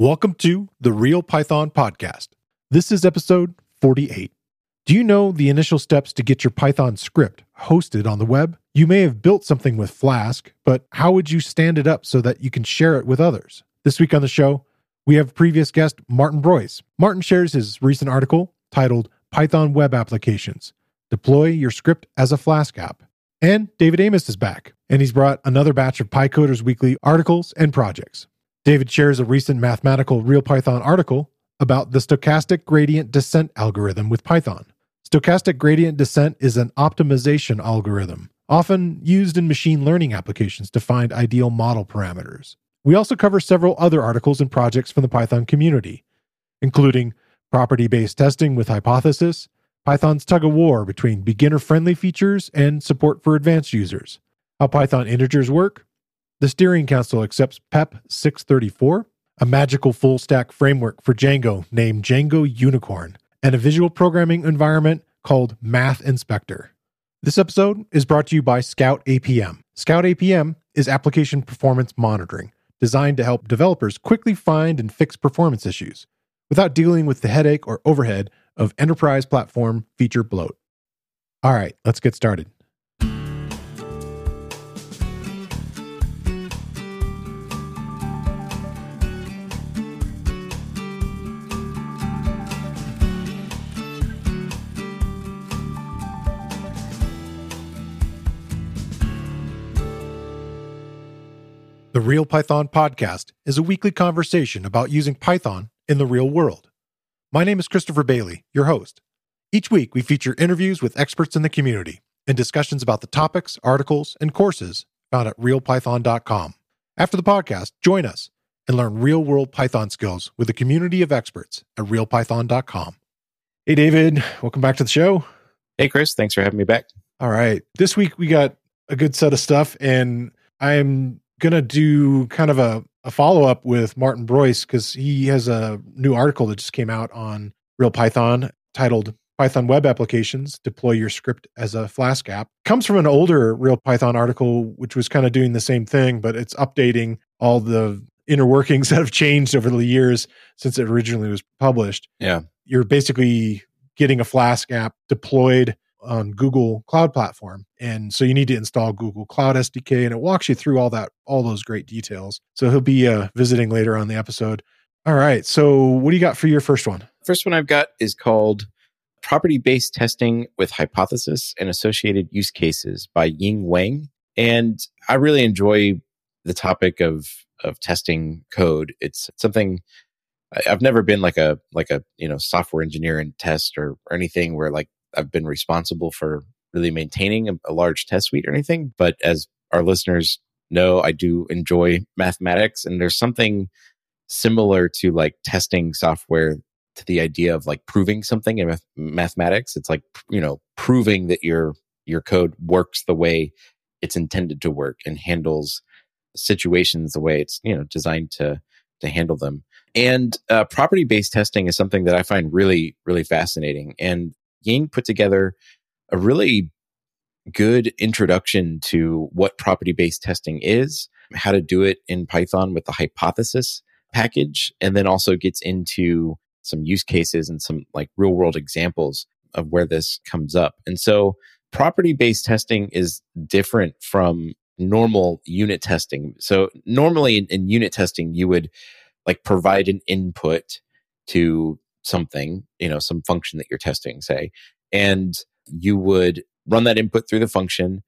Welcome to the Real Python Podcast. This is episode 48. Do you know the initial steps to get your Python script hosted on the web? You may have built something with Flask, but how would you stand it up so that you can share it with others? This week on the show, we have previous guest Martin Breuss. Martin shares his recent article titled Python Web Applications Deploy Your Script as a Flask App. And David Amos is back, and he's brought another batch of PyCoders Weekly articles and projects. David shares a recent mathematical Real Python article about the stochastic gradient descent algorithm with Python. Stochastic gradient descent is an optimization algorithm, often used in machine learning applications to find ideal model parameters. We also cover several other articles and projects from the Python community, including property based testing with Hypothesis, Python's tug of war between beginner friendly features and support for advanced users, how Python integers work, the Steering Council accepts PEP 634, a magical full stack framework for Django named Django Unicorn, and a visual programming environment called Math Inspector. This episode is brought to you by Scout APM. Scout APM is application performance monitoring designed to help developers quickly find and fix performance issues without dealing with the headache or overhead of enterprise platform feature bloat. All right, let's get started. The Real Python Podcast is a weekly conversation about using Python in the real world. My name is Christopher Bailey, your host. Each week, we feature interviews with experts in the community and discussions about the topics, articles, and courses found at realpython.com. After the podcast, join us and learn real world Python skills with a community of experts at realpython.com. Hey, David, welcome back to the show. Hey, Chris, thanks for having me back. All right. This week, we got a good set of stuff, and I'm gonna do kind of a, a follow up with Martin Breuss because he has a new article that just came out on Real Python titled Python Web Applications Deploy Your Script as a Flask App. Comes from an older Real Python article, which was kind of doing the same thing, but it's updating all the inner workings that have changed over the years since it originally was published. Yeah. You're basically getting a Flask app deployed on Google Cloud Platform. And so you need to install Google Cloud SDK and it walks you through all that, all those great details. So he'll be uh, visiting later on the episode. All right. So what do you got for your first one? First one I've got is called Property Based Testing with Hypothesis and Associated Use Cases by Ying Wang. And I really enjoy the topic of, of testing code. It's something I've never been like a, like a, you know, software engineer in test or, or anything where like I've been responsible for really maintaining a, a large test suite or anything. But as our listeners know, I do enjoy mathematics and there's something similar to like testing software to the idea of like proving something in math- mathematics. It's like, you know, proving that your, your code works the way it's intended to work and handles situations the way it's, you know, designed to, to handle them. And uh, property based testing is something that I find really, really fascinating. And Ying put together a really good introduction to what property based testing is, how to do it in Python with the hypothesis package, and then also gets into some use cases and some like real world examples of where this comes up. And so property based testing is different from normal unit testing. So normally in, in, unit testing, you would like provide an input to something, you know, some function that you're testing, say, and you would run that input through the function,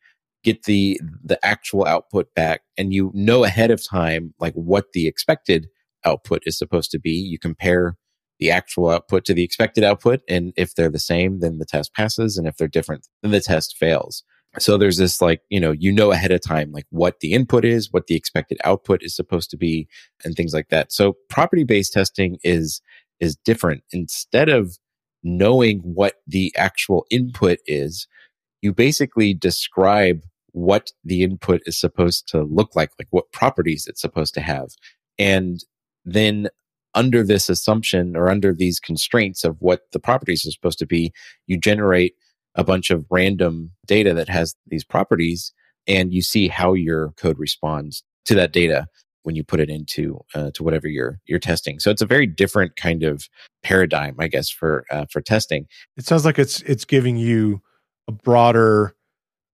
get the the actual output back, and you know ahead of time like what the expected output is supposed to be. You compare the actual output to the expected output, and if they're the same, then the test passes, and if they're different, then the test fails. So there's this like, you know, you know ahead of time like what the input is, what the expected output is supposed to be, and things like that. So property based testing is is different. Instead of knowing what the actual input is, you basically describe what the input is supposed to look like, like what properties it's supposed to have. And then under this assumption or under these constraints of what the properties are supposed to be, you generate a bunch of random data that has these properties and you see how your code responds to that data. When you put it into uh, to whatever you're you're testing. So it's a very different kind of paradigm, I guess, for uh, for testing. It sounds like it's it's giving you a broader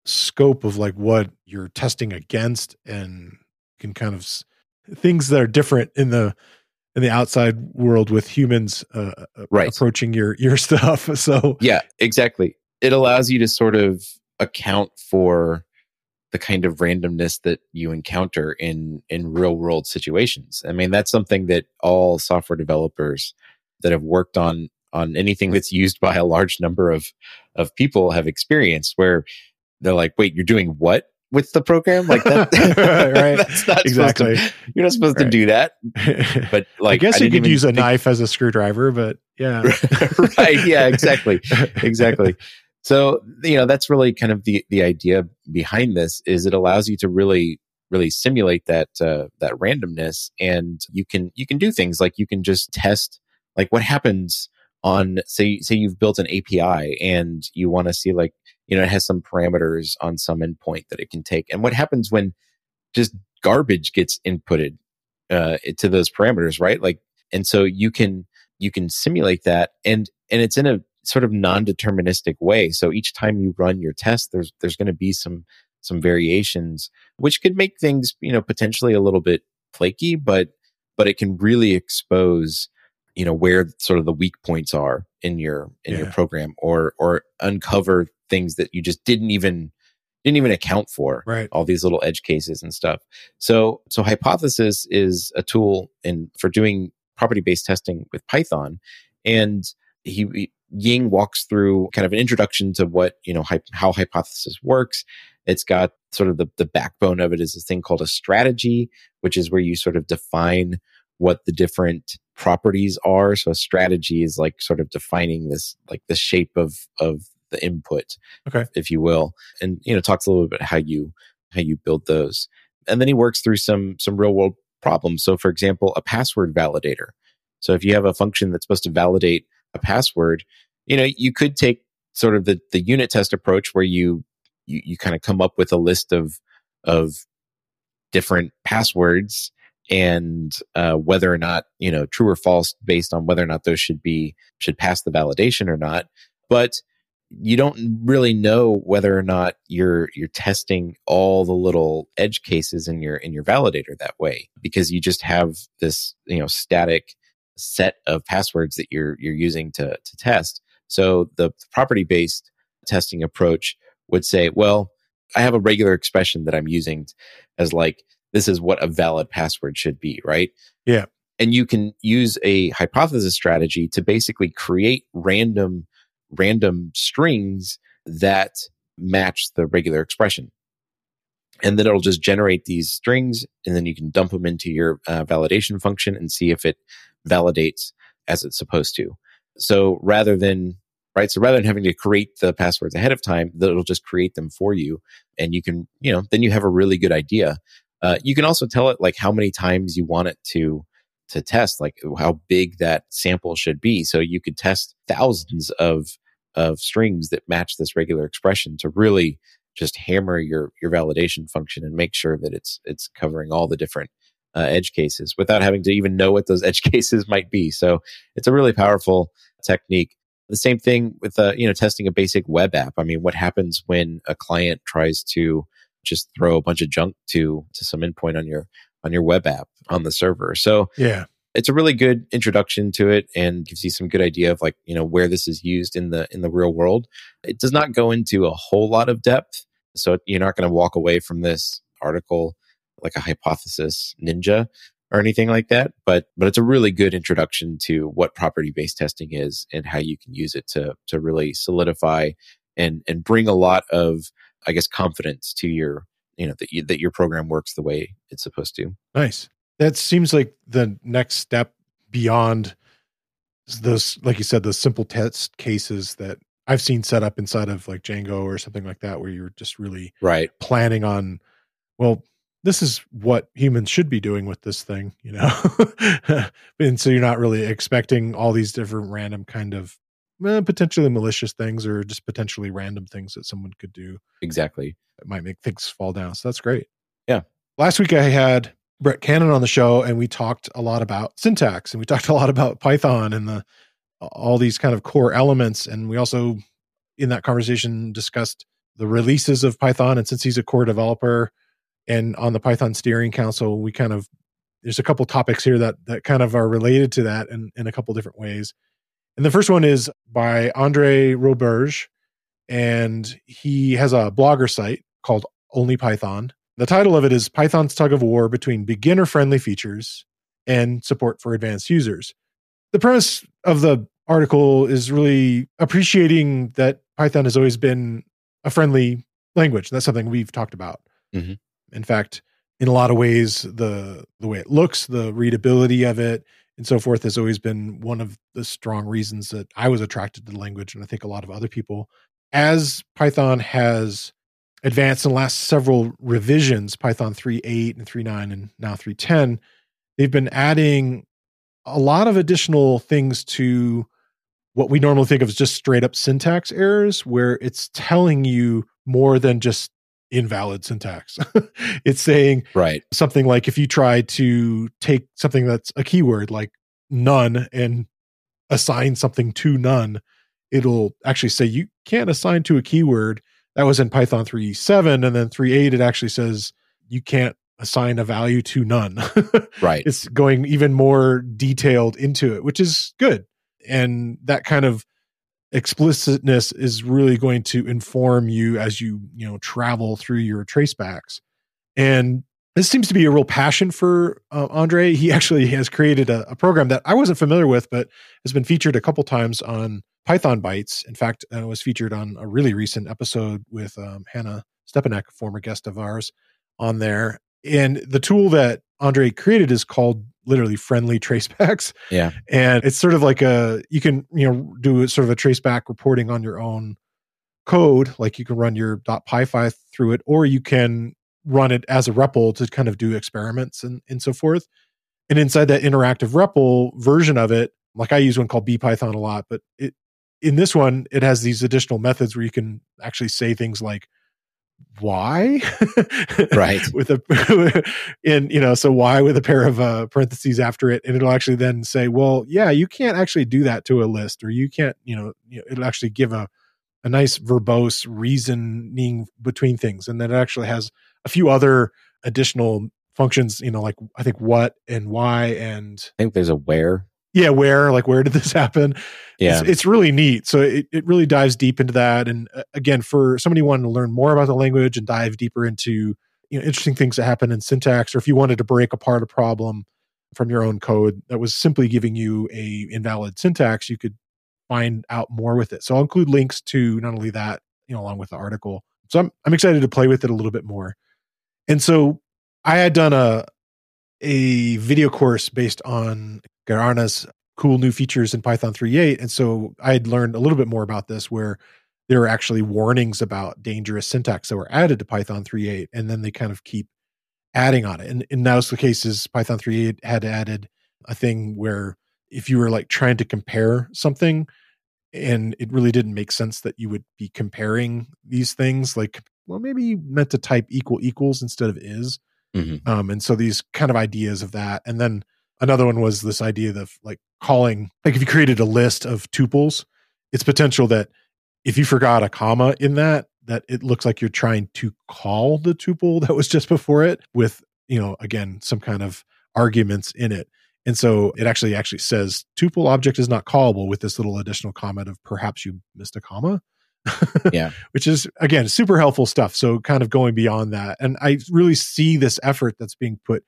scope of like what you're testing against and can kind of things that are different in the in the outside world with humans uh, uh, right. approaching your your stuff. So yeah, exactly. It allows you to sort of account for the kind of randomness that you encounter in in real world situations. I mean, that's something that all software developers that have worked on on anything that's used by a large number of of people have experienced where they're like, "Wait, you're doing what?" with the program like that right that's not exactly to, you're not supposed right. to do that but like i guess I you could use a think... knife as a screwdriver but yeah right yeah exactly exactly so you know that's really kind of the the idea behind this is it allows you to really really simulate that uh, that randomness and you can you can do things like you can just test like what happens on say say you've built an API and you want to see like you know, it has some parameters on some endpoint that it can take. And what happens when just garbage gets inputted uh, to those parameters, right? Like, and so you can you can simulate that, and and it's in a sort of non-deterministic way. So each time you run your test, there's there's going to be some some variations, which could make things you know potentially a little bit flaky, but but it can really expose you know where sort of the weak points are in your in yeah. your program or or uncover things that you just didn't even didn't even account for right all these little edge cases and stuff so so hypothesis is a tool in for doing property based testing with python and he, he ying walks through kind of an introduction to what you know how hypothesis works. It's got sort of the, the backbone of it is this thing called a strategy which is where you sort of define what the different properties are. So a strategy is like sort of defining this like the shape of of the input, okay, if you will, and you know talks a little bit about how you how you build those, and then he works through some some real world problems. So, for example, a password validator. So, if you have a function that's supposed to validate a password, you know you could take sort of the the unit test approach where you you, you kind of come up with a list of of different passwords and uh, whether or not you know true or false based on whether or not those should be should pass the validation or not. But you don't really know whether or not you're you're testing all the little edge cases in your in your validator that way because you just have this you know static set of passwords that you're you're using to to test. So the property based testing approach would say well i have a regular expression that i'm using as like this is what a valid password should be right? Yeah. And you can use a hypothesis strategy to basically create random random strings that match the regular expression. And then it'll just generate these strings, and then you can dump them into your uh, validation function and see if it validates as it's supposed to. So rather than right, so rather than having to create the passwords ahead of time, it'll just create them for you, and you can, you know, then you have a really good idea. Uh, you can also tell it like how many times you want it to to test, like how big that sample should be. So you could test thousands of of strings that match this regular expression to really just hammer your your validation function and make sure that it's it's covering all the different uh, edge cases without having to even know what those edge cases might be. So it's a really powerful technique. The same thing with uh, you know testing a basic web app. I mean, what happens when a client tries to just throw a bunch of junk to to some endpoint on your on your web app on the server? So yeah, it's a really good introduction to it and gives you some good idea of like you know where this is used in the in the real world. It does not go into a whole lot of depth so you're not going to walk away from this article like a hypothesis ninja or anything like that but but it's a really good introduction to what property based testing is and how you can use it to to really solidify and and bring a lot of i guess confidence to your you know that you, that your program works the way it's supposed to. Nice that seems like the next step beyond those like you said the simple test cases that i've seen set up inside of like django or something like that where you're just really right. planning on well this is what humans should be doing with this thing you know? And so you're not really expecting all these different random kind of eh, potentially malicious things or just potentially random things that someone could do. Exactly. It might make things fall down. So that's great. Yeah. Last week i had Brett Cannon on the show, and we talked a lot about syntax and we talked a lot about Python and the all these kind of core elements. And we also, in that conversation, discussed the releases of Python. And since he's a core developer and on the Python Steering Council, we kind of there's a couple topics here that that kind of are related to that in, in a couple different ways. And the first one is by Andre Roberge, and he has a blogger site called Only Python. The title of it is Python's tug of war between beginner friendly features and support for advanced users. The premise of the article is really appreciating that Python has always been a friendly language. That's something we've talked about. Mm-hmm. In fact, in a lot of ways, the the way it looks, the readability of it, and so forth has always been one of the strong reasons that I was attracted to the language, and I think a lot of other people. As Python has advanced in the last several revisions, Python 3.8 and 3.9 and now 3.10, they've been adding a lot of additional things to what we normally think of as just straight up syntax errors, where it's telling you more than just invalid syntax. it's saying right something like if you try to take something that's a keyword like none and assign something to none, it'll actually say you can't assign to a keyword. That was in Python 3.7 and then 3.8 it actually says you can't assign a value to none. right. It's going even more detailed into it, which is good. And that kind of explicitness is really going to inform you as you, you know, travel through your tracebacks. And this seems to be a real passion for uh, Andre. He actually has created a, a, program that I wasn't familiar with, but has been featured a couple times on Python Bytes. In fact, uh, it was featured on a really recent episode with um, Hannah Stepanek, former guest of ours, on there. And the tool that Andre created is called literally friendly tracebacks. Yeah. And it's sort of like a you can, you know, do sort of a traceback reporting on your own code, like you can run your .python through it or you can run it as a REPL to kind of do experiments and and so forth. And inside that interactive REPL version of it, like I use one called bpython a lot, but it in this one it has these additional methods where you can actually say things like why? Right. With a in you know so why? with a pair of uh, parentheses after it and it'll actually then say well yeah you can't actually do that to a list or you can't you know, you know it'll actually give a a nice verbose reasoning between things and then it actually has a few other additional functions you know like i think what and why and i think there's a where. Yeah where like where did this happen? Yeah. it's, it's really neat. So it, it really dives deep into that. And uh, again for somebody wanting to learn more about the language and dive deeper into you know interesting things that happen in syntax or if you wanted to break apart a problem from your own code that was simply giving you a invalid syntax you could find out more with it. So i'll include links to not only that you know along with the article. So i'm, I'm excited to play with it a little bit more and so i had done a a video course based on Geir Arne's cool new features in Python 3.8. And so I had learned a little bit more about this where there are actually warnings about dangerous syntax that were added to Python 3.8. And then they kind of keep adding on it. And in the cases, Python 3.8 had added a thing where if you were like trying to compare something and it really didn't make sense that you would be comparing these things, like, well, maybe you meant to type equal equals instead of is. Mm-hmm. Um, and so these kind of ideas of that. And then another one was this idea of like calling like if you created a list of tuples it's potential that if you forgot a comma in that that it looks like you're trying to call the tuple that was just before it with you know again some kind of arguments in it and so it actually actually says tuple object is not callable with this little additional comment of perhaps you missed a comma yeah which is again super helpful stuff so kind of going beyond that and i really see this effort that's being put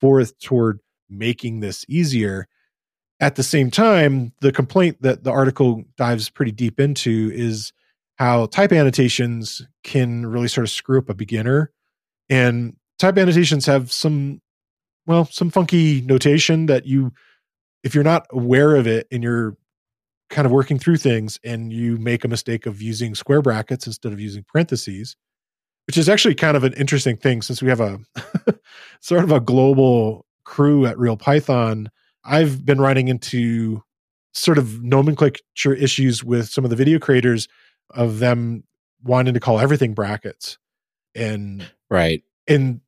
forth toward making this easier. At the same time, the complaint that the article dives pretty deep into is how type annotations can really sort of screw up a beginner. And type annotations have some, well, some funky notation that you, if you're not aware of it and you're kind of working through things and you make a mistake of using square brackets instead of using parentheses, which is actually kind of an interesting thing since we have a sort of a global crew at Real Python, I've been running into sort of nomenclature issues with some of the video creators of them wanting to call everything brackets. And right. and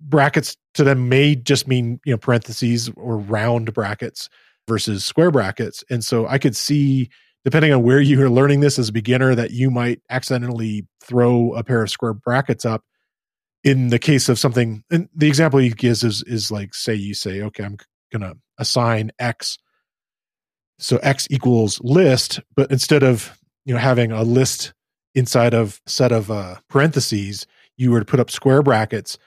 brackets to them may just mean, you know, parentheses or round brackets versus square brackets. And so I could see, depending on where you are learning this as a beginner, that you might accidentally throw a pair of square brackets up. In the case of something, and the example he gives is is like, say you say, okay, I'm gonna assign X. So X equals list, but instead of you know having a list inside of set of uh, parentheses, you were to put up square brackets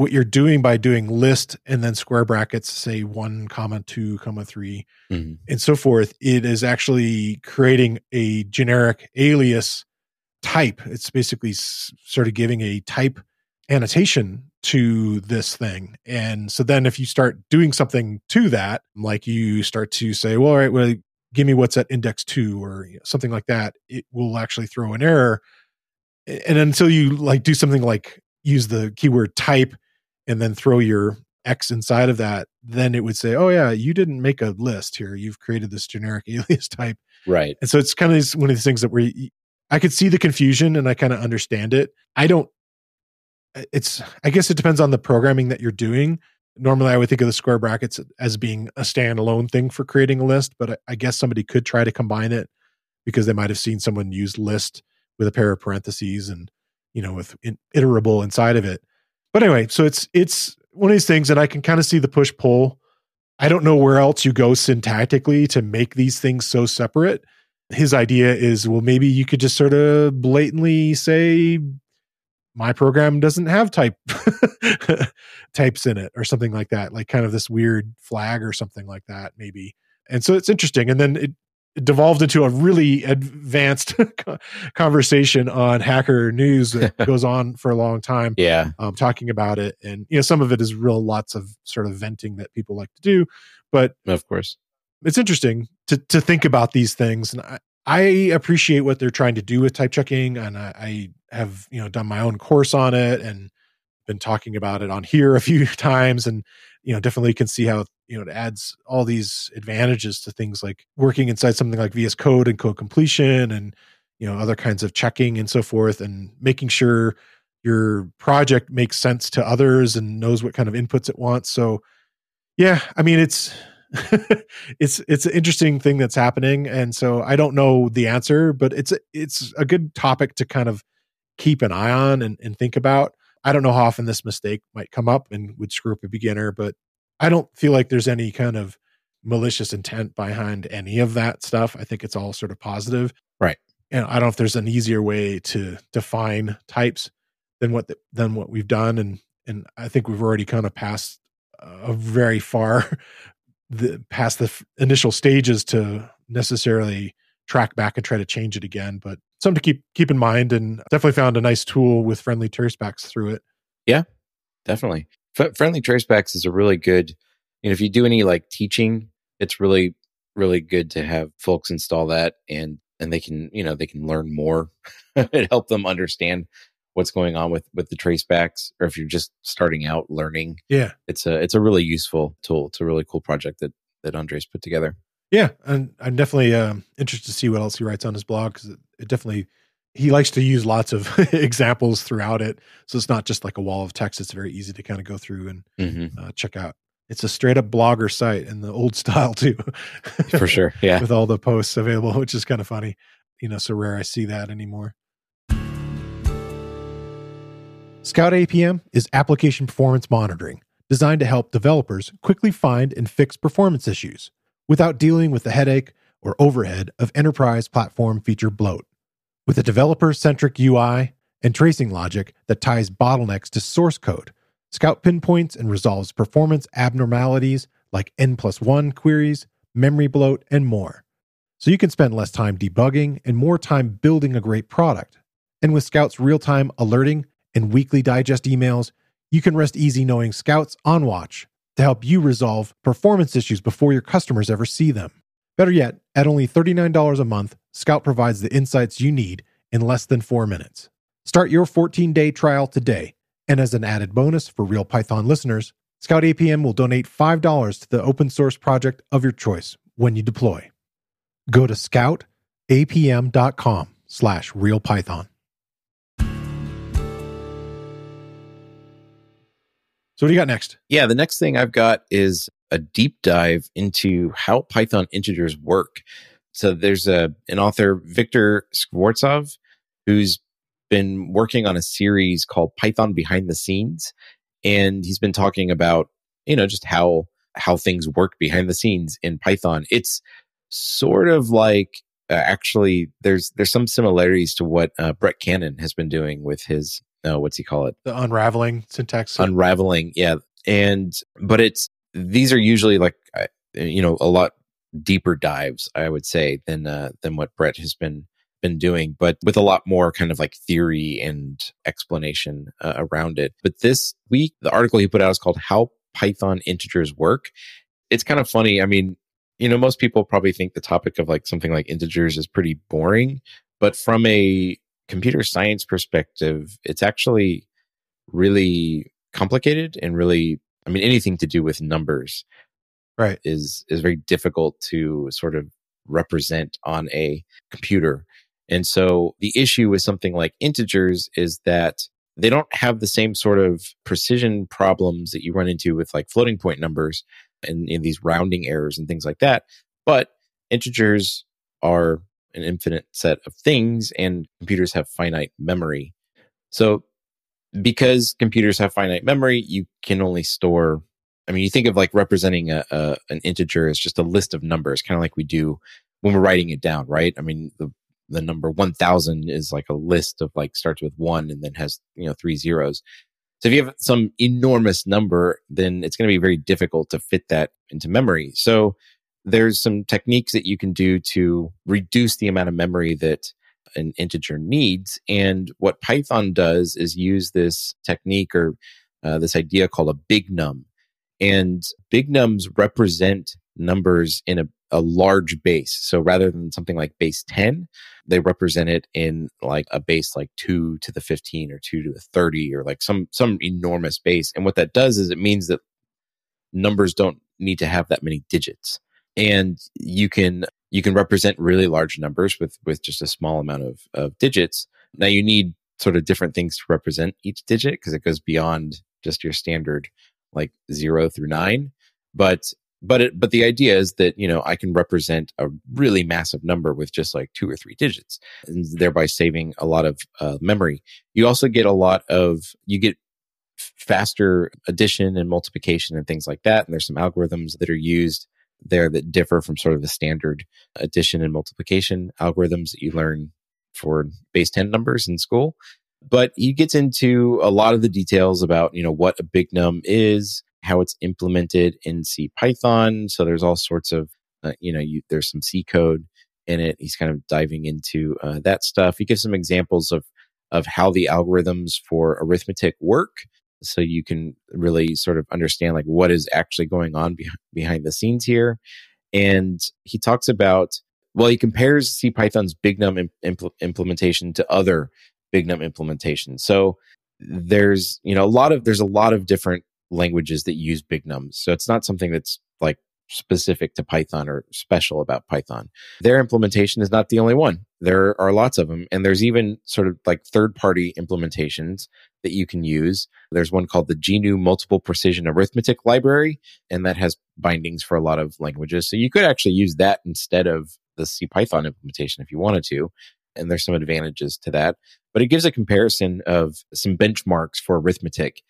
what you're doing by doing list and then square brackets say one comma two comma 3 mm-hmm. and so forth it is actually creating a generic alias type. It's basically sort of giving a type annotation to this thing. And so then if you start doing something to that like you start to say well all right well give me what's at index two or something like that it will actually throw an error. And until you like do something like use the keyword type and then throw your X inside of that, then it would say, oh, yeah, you didn't make a list here. You've created this generic alias type. Right. And so it's kind of one of these things that we, I could see the confusion and I kind of understand it. I don't, it's, I guess it depends on the programming that you're doing. Normally, I would think of the square brackets as being a standalone thing for creating a list, but I, I guess somebody could try to combine it because they might have seen someone use list with a pair of parentheses and, you know, with in, iterable inside of it but anyway, so it's it's one of these things that I can kind of see the push pull. I don't know where else you go syntactically to make these things so separate. His idea is, well, maybe you could just sort of blatantly say, my program doesn't have type types in it or something like that, like kind of this weird flag or something like that, maybe. And so it's interesting. And then it devolved into a really advanced conversation on hacker news that goes on for a long time yeah. um, talking about it. And you know some of it is real lots of sort of venting that people like to do. But of course. it's interesting to to think about these things. And i, I appreciate what they're trying to do with type checking. And I, I have you know done my own course on it. And been talking about it on here a few times and you know definitely can see how you know it adds all these advantages to things like working inside something like VS Code and code completion and you know other kinds of checking and so forth and making sure your project makes sense to others and knows what kind of inputs it wants. So yeah i mean it's it's it's an interesting thing that's happening and so i don't know the answer but it's it's a good topic to kind of keep an eye on and, and think about I don't know how often this mistake might come up and would screw up a beginner, but I don't feel like there's any kind of malicious intent behind any of that stuff. I think it's all sort of positive. Right. And I don't know if there's an easier way to define types than what the, than what we've done and and I think we've already kind of passed a very far the past the f- initial stages to necessarily track back and try to change it again. But something to keep keep in mind, and definitely found a nice tool with friendly tracebacks through it. Yeah, definitely. F- friendly tracebacks is a really good. You know, if you do any like teaching, it's really really good to have folks install that and and they can you know they can learn more and help them understand what's going on with with the tracebacks or if you're just starting out learning yeah it's a it's a really useful tool it's a really cool project that that Andre's put together yeah, and I'm definitely um, interested to see what else he writes on his blog because it, it, definitely he likes to use lots of examples throughout it, so it's not just like a wall of text. It's very easy to kind of go through and mm-hmm. uh, check out. It's a straight up blogger site in the old style too, for sure. Yeah, with all the posts available, which is kind of funny. You know, so rare I see that anymore. Scout APM is application performance monitoring designed to help developers quickly find and fix performance issues without dealing with the headache or overhead of enterprise platform feature bloat. With a developer centric UI and tracing logic that ties bottlenecks to source code, Scout pinpoints and resolves performance abnormalities like N plus 1 queries, memory bloat, and more. So you can spend less time debugging and more time building a great product. And with Scout's real time alerting and weekly digest emails, you can rest easy knowing Scout's on watch to help you resolve performance issues before your customers ever see them. Better yet, at only $39 a month, Scout provides the insights you need in less than four minutes. Start your 14 day trial today. And as an added bonus for Real Python listeners, Scout APM will donate $5 to the open source project of your choice when you deploy. Go to scoutapm.com slash realpython. So what do you got next? Yeah, the next thing I've got is a deep dive into how Python integers work. So there's a an author, Victor Skvortsov, who's been working on a series called Python Behind the Scenes, and he's been talking about you know just how how things work behind the scenes in Python. It's sort of like uh, actually there's there's some similarities to what uh, Brett Cannon has been doing with his uh, what's he call it the unraveling syntax unraveling yeah and but it's these are usually like you know a lot deeper dives I would say than uh, than what Brett has been been doing, but with a lot more kind of like theory and explanation uh, around it. But this week, the article he put out is called "How Python Integers Work." It's kind of funny. I mean, you know, most people probably think the topic of like something like integers is pretty boring, but from a computer science perspective, it's actually really complicated and really, I mean, anything to do with numbers, right, is is very difficult to sort of represent on a computer. And so the issue with something like integers is that they don't have the same sort of precision problems that you run into with like floating point numbers and, and these rounding errors and things like that. But integers are an infinite set of things and computers have finite memory. So because computers have finite memory, you can only store I mean, you think of like representing a, a an integer as just a list of numbers, kind of like we do when we're writing it down, right? I mean, the the number 1000 is like a list of like starts with one and then has, you know, three zeros. So if you have some enormous number, then it's going to be very difficult to fit that into memory. So there's some techniques that you can do to reduce the amount of memory that an integer needs. And what Python does is use this technique or uh, this idea called a big num. And big nums represent numbers in a, a large base. So rather than something like base 10, they represent it in like a base like 2 to the 15 or 2 to the 30 or like some some enormous base. And what that does is it means that numbers don't need to have that many digits. And you can you can represent really large numbers with with just a small amount of, of digits. Now you need sort of different things to represent each digit because it goes beyond just your standard like zero through nine. But but it, but the idea is that you know I can represent a really massive number with just like two or three digits, and thereby saving a lot of uh, memory. You also get a lot of you get faster addition and multiplication and things like that. And there's some algorithms that are used there that differ from sort of the standard addition and multiplication algorithms that you learn for base 10 numbers in school. But he gets into a lot of the details about, you know, what a big num is, how it's implemented in C Python. So there's all sorts of, uh, you know, you, there's some C code in it. He's kind of diving into uh, that stuff. He gives some examples of of how the algorithms for arithmetic work, so you can really sort of understand like what is actually going on be- behind the scenes here. And he talks about well, he compares C Python's Big Num impl- implementation to other Big Num implementations. So there's you know a lot of there's a lot of different languages that use big nums. So it's not something that's like specific to Python or special about Python. Their implementation is not the only one. There are lots of them. And there's even sort of like third party implementations that you can use. There's one called the GNU Multiple Precision Arithmetic Library, and that has bindings for a lot of languages. So you could actually use that instead of the C Python implementation if you wanted to. And there's some advantages to that. But it gives a comparison of some benchmarks for arithmetic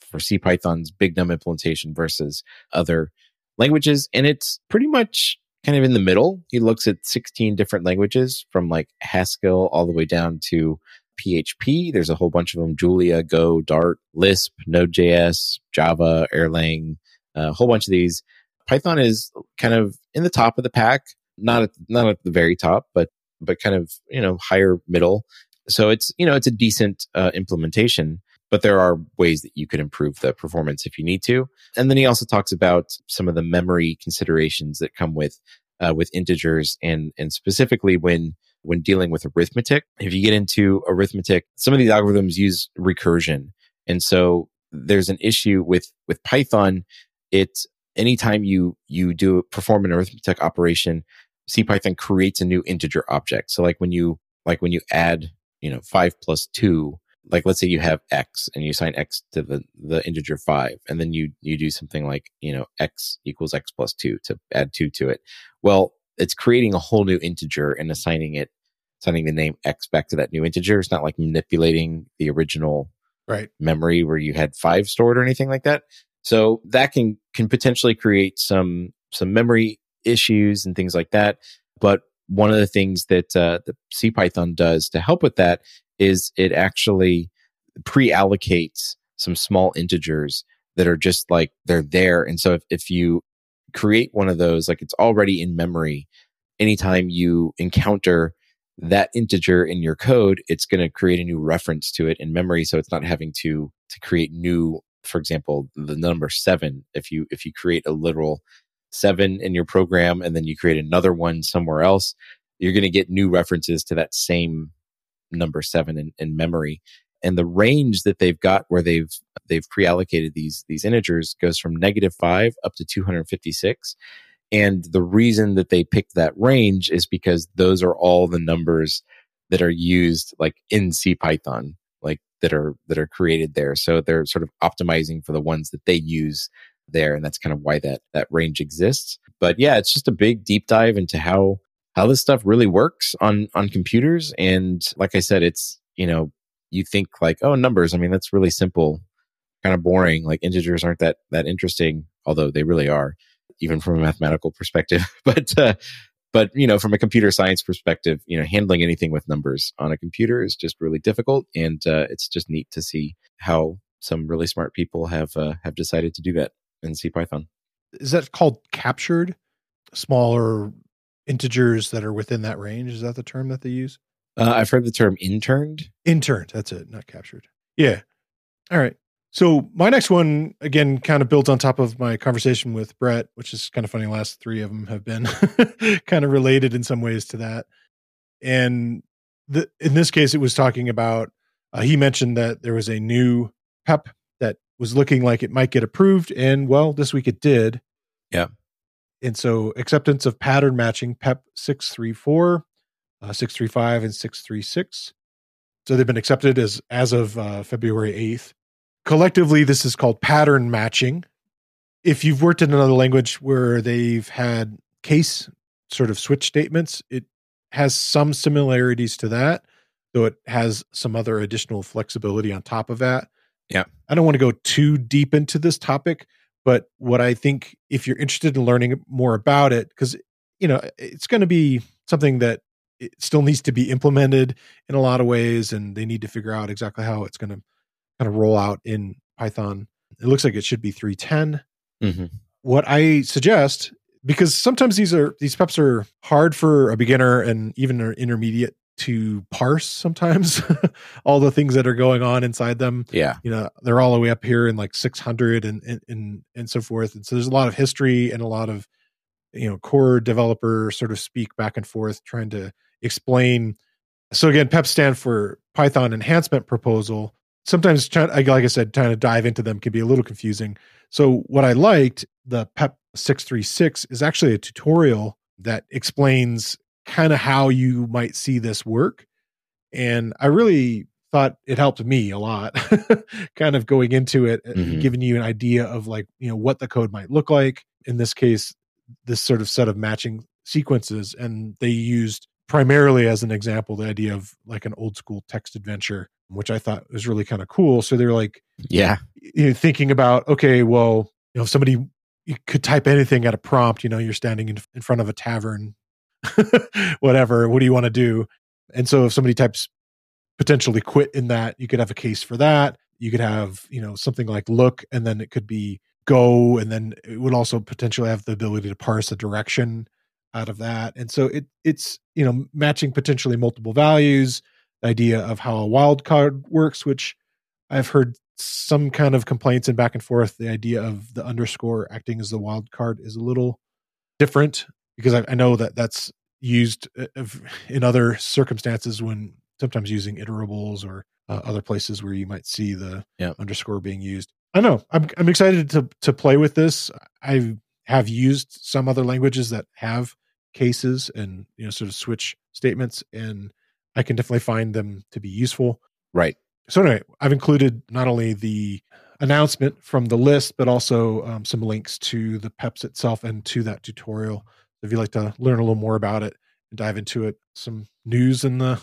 for C Python's Big Num implementation versus other languages. And it's pretty much kind of in the middle. He looks at 16 different languages from like Haskell all the way down to PHP. There's a whole bunch of them Julia, Go, Dart, Lisp, Node.js, Java, Erlang, a whole bunch of these. Python is kind of in the top of the pack, not at, not at the very top, but but kind of you know higher middle. So it's you know it's a decent uh, implementation but there are ways that you could improve the performance if you need to. And then he also talks about some of the memory considerations that come with uh, with integers and and specifically when when dealing with arithmetic. If you get into arithmetic, some of these algorithms use recursion, and so there's an issue with with Python. It's anytime you you do perform an arithmetic operation, CPython creates a new integer object. So like when you like when you add you know five plus two like let's say you have x and you assign x to the the integer 5 and then you you do something like you know x equals x plus 2 to add 2 to it. Well it's creating a whole new integer and assigning it assigning the name x back to that new integer. It's not like manipulating the original right. memory where you had 5 stored or anything like that. So that can can potentially create some some memory issues and things like that. But one of the things that uh, the CPython does to help with that is it actually pre-allocates some small integers that are just like they're there. And so if, if you create one of those, like it's already in memory, anytime you encounter that integer in your code, it's going to create a new reference to it in memory. So it's not having to to create new, for example, the number seven. If you if you create a literal seven in your program and then you create another one somewhere else, you're going to get new references to that same number seven in, in memory. And the range that they've got where they've they've pre-allocated these these integers goes from negative five up to 256. And the reason that they picked that range is because those are all the numbers that are used like in C Python, like that are that are created there. So they're sort of optimizing for the ones that they use there and that's kind of why that that range exists but yeah it's just a big deep dive into how how this stuff really works on on computers. And like i said it's you know you think like oh numbers. I mean that's really simple kind of boring. Like integers aren't that that interesting although they really are even from a mathematical perspective. But uh, but you know from a computer science perspective you know handling anything with numbers on a computer is just really difficult. And uh, it's just neat to see how some really smart people have uh, have decided to do that in c python. Is that called captured? Smaller integers that are within that range. Is that the term that they use? Uh, I've heard the term interned. Interned. That's it, not captured. Yeah. All right. So my next one again kind of builds on top of my conversation with Brett, which is kind of funny. last three of them have been kind of related in some ways to that. And the, in this case, it was talking about. Uh, he mentioned that there was a new PEP that was looking like it might get approved, and well, this week it did. Yeah. And so acceptance of pattern matching PEP 634, uh, 635, and 636. So they've been accepted as as of uh, February 8th. Collectively, this is called pattern matching. If you've worked in another language where they've had case sort of switch statements, it has some similarities to that, though it has some other additional flexibility on top of that. Yeah. I don't want to go too deep into this topic, but what I think if you're interested in learning more about it, because you know it's going to be something that it still needs to be implemented in a lot of ways, and they need to figure out exactly how it's going to kind of roll out in Python. It looks like it should be 310. Mm-hmm. What I suggest, because sometimes these are these peps are hard for a beginner and even an intermediate to parse sometimes all the things that are going on inside them. Yeah. You know, they're all the way up here in like 600 and, and, and, and so forth. And so there's a lot of history and a lot of, you know, core developer sort of speak back and forth trying to explain. So again, PEP stand for Python Enhancement Proposal. Sometimes, like I said, trying to dive into them can be a little confusing. So what I liked, the PEP 636 is actually a tutorial that explains kind of how you might see this work. And I really thought it helped me a lot, kind of going into it, uh, mm-hmm. giving you an idea of like, you know, what the code might look like. In this case, this sort of set of matching sequences. And they used primarily as an example the idea of like an old school text adventure, which I thought was really kind of cool. So they're like, yeah, you know, thinking about, okay, well, you know, if somebody you could type anything at a prompt, you know, you're standing in, in front of a tavern whatever. What do you want to do? And so if somebody types potentially quit in that, you could have a case for that. You could have, you know, something like look, and then it could be go, and then it would also potentially have the ability to parse a direction out of that. And so it it's you know matching potentially multiple values, the idea of how a wildcard works, which I've heard some kind of complaints and back and forth. The idea of the underscore acting as the wildcard is a little different because I, I know that that's used uh, in other circumstances when sometimes using iterables or uh, other places where you might see the yeah. underscore being used. I know I'm I'm excited to to play with this. I have used some other languages that have cases and you know sort of switch statements, and I can definitely find them to be useful. Right. So anyway, I've included not only the announcement from the list, but also um, some links to the PEPs itself and to that tutorial. If you'd like to learn a little more about it and dive into it, some news in the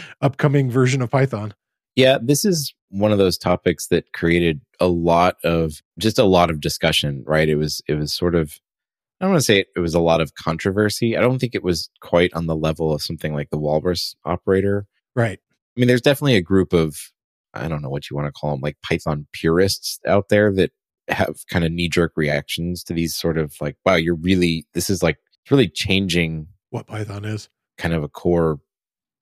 upcoming version of Python. Yeah, this is one of those topics that created a lot of just a lot of discussion, right? It was it was sort of I don't want to say it, it was a lot of controversy. I don't think it was quite on the level of something like the Walrus operator. Right. I mean, there's definitely a group of I don't know what you want to call them, like Python purists out there that have kind of knee jerk reactions to these sort of like, wow, you're really this is like really changing what Python is. Kind of a core,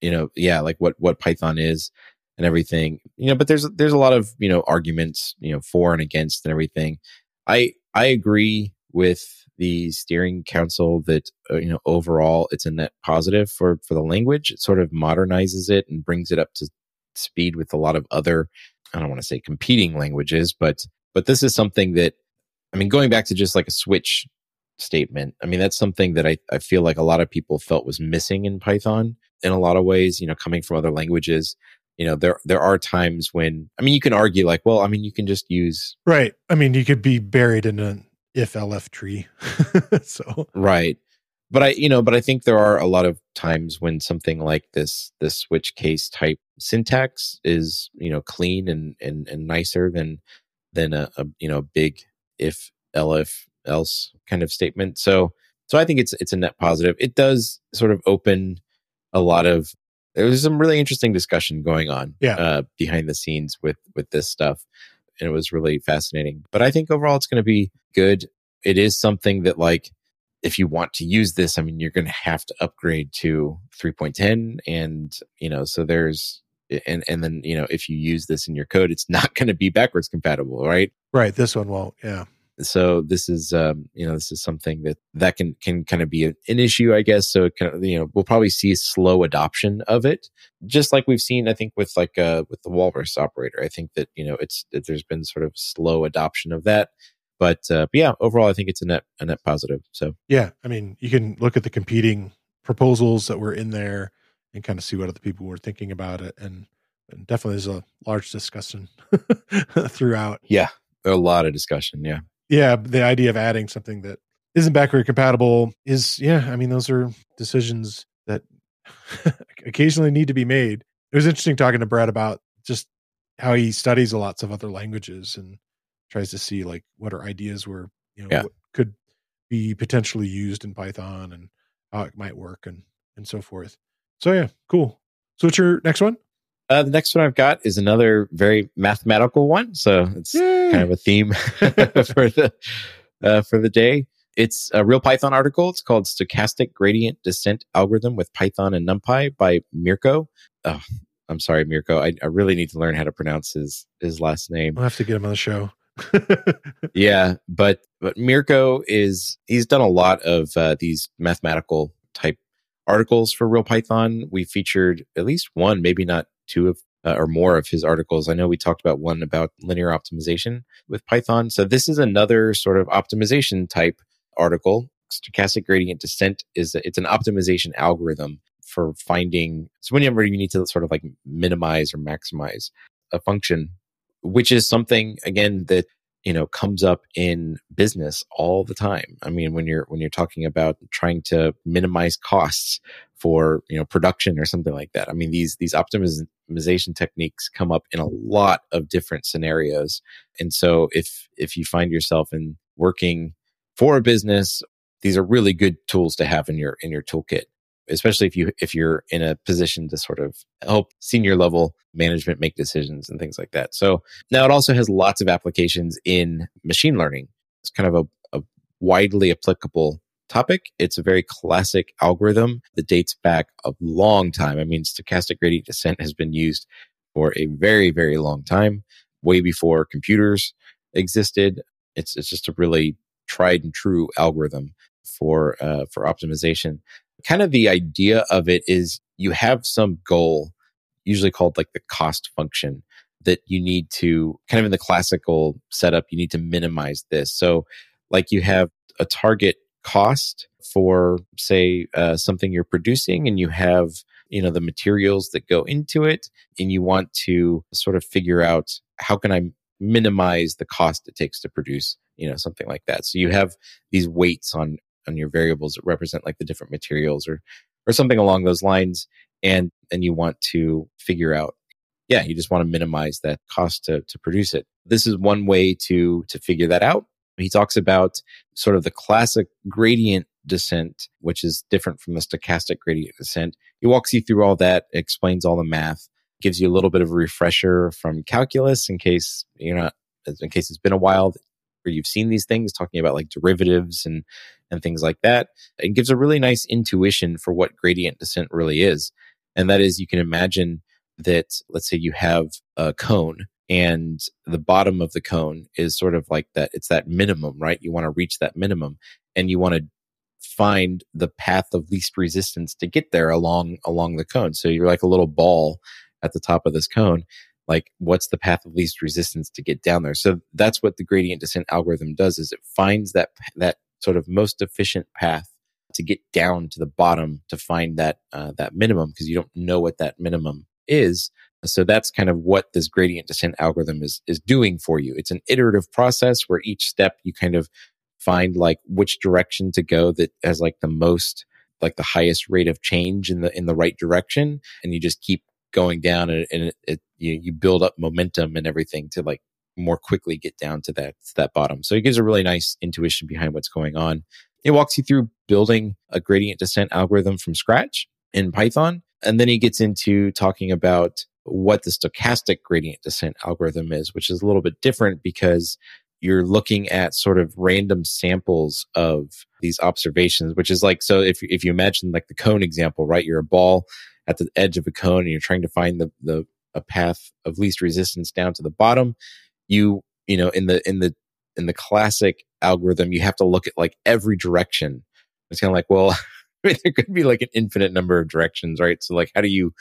you know, yeah, like what what Python is and everything. You know, but there's there's a lot of, you know, arguments, you know, for and against and everything. I I agree with the steering council that uh, you know overall it's a net positive for for the language it sort of modernizes it and brings it up to speed with a lot of other i don't want to say competing languages but but this is something that i mean going back to just like a switch statement i mean that's something that i, I feel like a lot of people felt was missing in python in a lot of ways you know coming from other languages. You know there there are times when i mean you can argue like well i mean you can just use right. I mean you could be buried in an if elif tree. So right. But i you know but i think there are a lot of times when something like this this switch case type syntax is you know clean and and, and nicer than than a, a you know big if elif else kind of statement so so i think it's it's a net positive it does sort of open a lot of there was some really interesting discussion going on yeah. uh, behind the scenes with with this stuff and it was really fascinating but i think overall it's going to be good it is something that like if you want to use this, I mean, you're going to have to upgrade to 3.10. And, you know, so there's, and, and then, you know, if you use this in your code, it's not going to be backwards compatible, right? Right. This one won't. Yeah. So this is, um, you know, this is something that that can can kind of be an issue, I guess. So of, you know, we'll probably see slow adoption of it, just like we've seen, I think, with like uh with the Walrus operator. I think that you know it's that there's been sort of slow adoption of that but, uh, but yeah, overall, I think it's a net a net positive. So yeah, I mean, you can look at the competing proposals that were in there and kind of see what other people were thinking about it, and, and definitely there's a large discussion throughout. Yeah, a lot of discussion. Yeah, yeah, the idea of adding something that isn't backward compatible is yeah. I mean, those are decisions that occasionally need to be made. It was interesting talking to Brett about just how he studies a lots of other languages and tries to see like what are ideas where you know yeah. could be potentially used in Python and how it might work and and so forth. So yeah, cool. So what's your next one? Uh, the next one I've got is another very mathematical one, so it's Yay. kind of a theme for the uh, for the day. It's a real Python article. It's called "Stochastic Gradient Descent Algorithm with Python and NumPy" by Mirko. Oh, I'm sorry, Mirko. I, I, really need to learn how to pronounce his his last name. I'll have to get him on the show yeah, but but Mirko is he's done a lot of uh, these mathematical type articles for Real Python. We featured at least one, maybe not two of uh, or more of his articles. I know we talked about one about linear optimization with Python. So this is another sort of optimization type article. Stochastic gradient descent is it's an optimization algorithm for finding so whenever you need to sort of like minimize or maximize a function which is something again that you know comes up in business all the time. I mean when you're when you're talking about trying to minimize costs for you know production or something like that i mean these these optimization techniques come up in a lot of different scenarios. And so if if you find yourself in working for a business these are really good tools to have in your in your toolkit especially if you if you're in a position to sort of help senior level management make decisions and things like that. So now it also has lots of applications in machine learning. It's kind of a, a widely applicable topic. It's a very classic algorithm that dates back a long time. I mean, stochastic gradient descent has been used for a very, very long time, way before computers existed. It's it's just a really tried and true algorithm for uh, for optimization kind of the idea of it is you have some goal, usually called like the cost function, that you need to kind of in the classical setup, you need to minimize this. So, like you have a target cost for, say, uh, something you're producing, and you have you know, the materials that go into it. And you want to sort of figure out how can I minimize the cost it takes to produce, you know, something like that. So you have these weights on, on your variables that represent like the different materials or, or something along those lines. And, and you want to figure out yeah, you just want to minimize that cost to, to produce it. This is one way to, to figure that out. He talks about sort of the classic gradient descent, which is different from the stochastic gradient descent. He walks you through all that, explains all the math, gives you a little bit of a refresher from calculus in case you're not, in case it's been a while where you've seen these things, talking about like derivatives and, and things like that. It gives a really nice intuition for what gradient descent really is. And that is you can imagine that, let's say you have a cone and the bottom of the cone is sort of like that it's that minimum right you want to reach that minimum and you want to find the path of least resistance to get there along along the cone so you're like a little ball at the top of this cone like what's the path of least resistance to get down there so that's what the gradient descent algorithm does is it finds that that sort of most efficient path to get down to the bottom to find that uh, that minimum because you don't know what that minimum is so that's kind of what this gradient descent algorithm is, is doing for you. It's an iterative process where each step you kind of find like which direction to go that has like the most, like the highest rate of change in the, in the right direction. And you just keep going down and, and it, it, you, you build up momentum and everything to like more quickly get down to that, to that bottom. So it gives a really nice intuition behind what's going on. It walks you through building a gradient descent algorithm from scratch in Python. And then he gets into talking about what the stochastic gradient descent algorithm is, which is a little bit different because you're looking at sort of random samples of these observations, which is like, so if, if you imagine like the cone example, right? You're a ball at the edge of a cone and you're trying to find the, the, a path of least resistance down to the bottom. You, you know, in the, in the, in the classic algorithm, you have to look at like every direction. It's kind of like, well, I mean, there could be like an infinite number of directions, right? So like, how do you,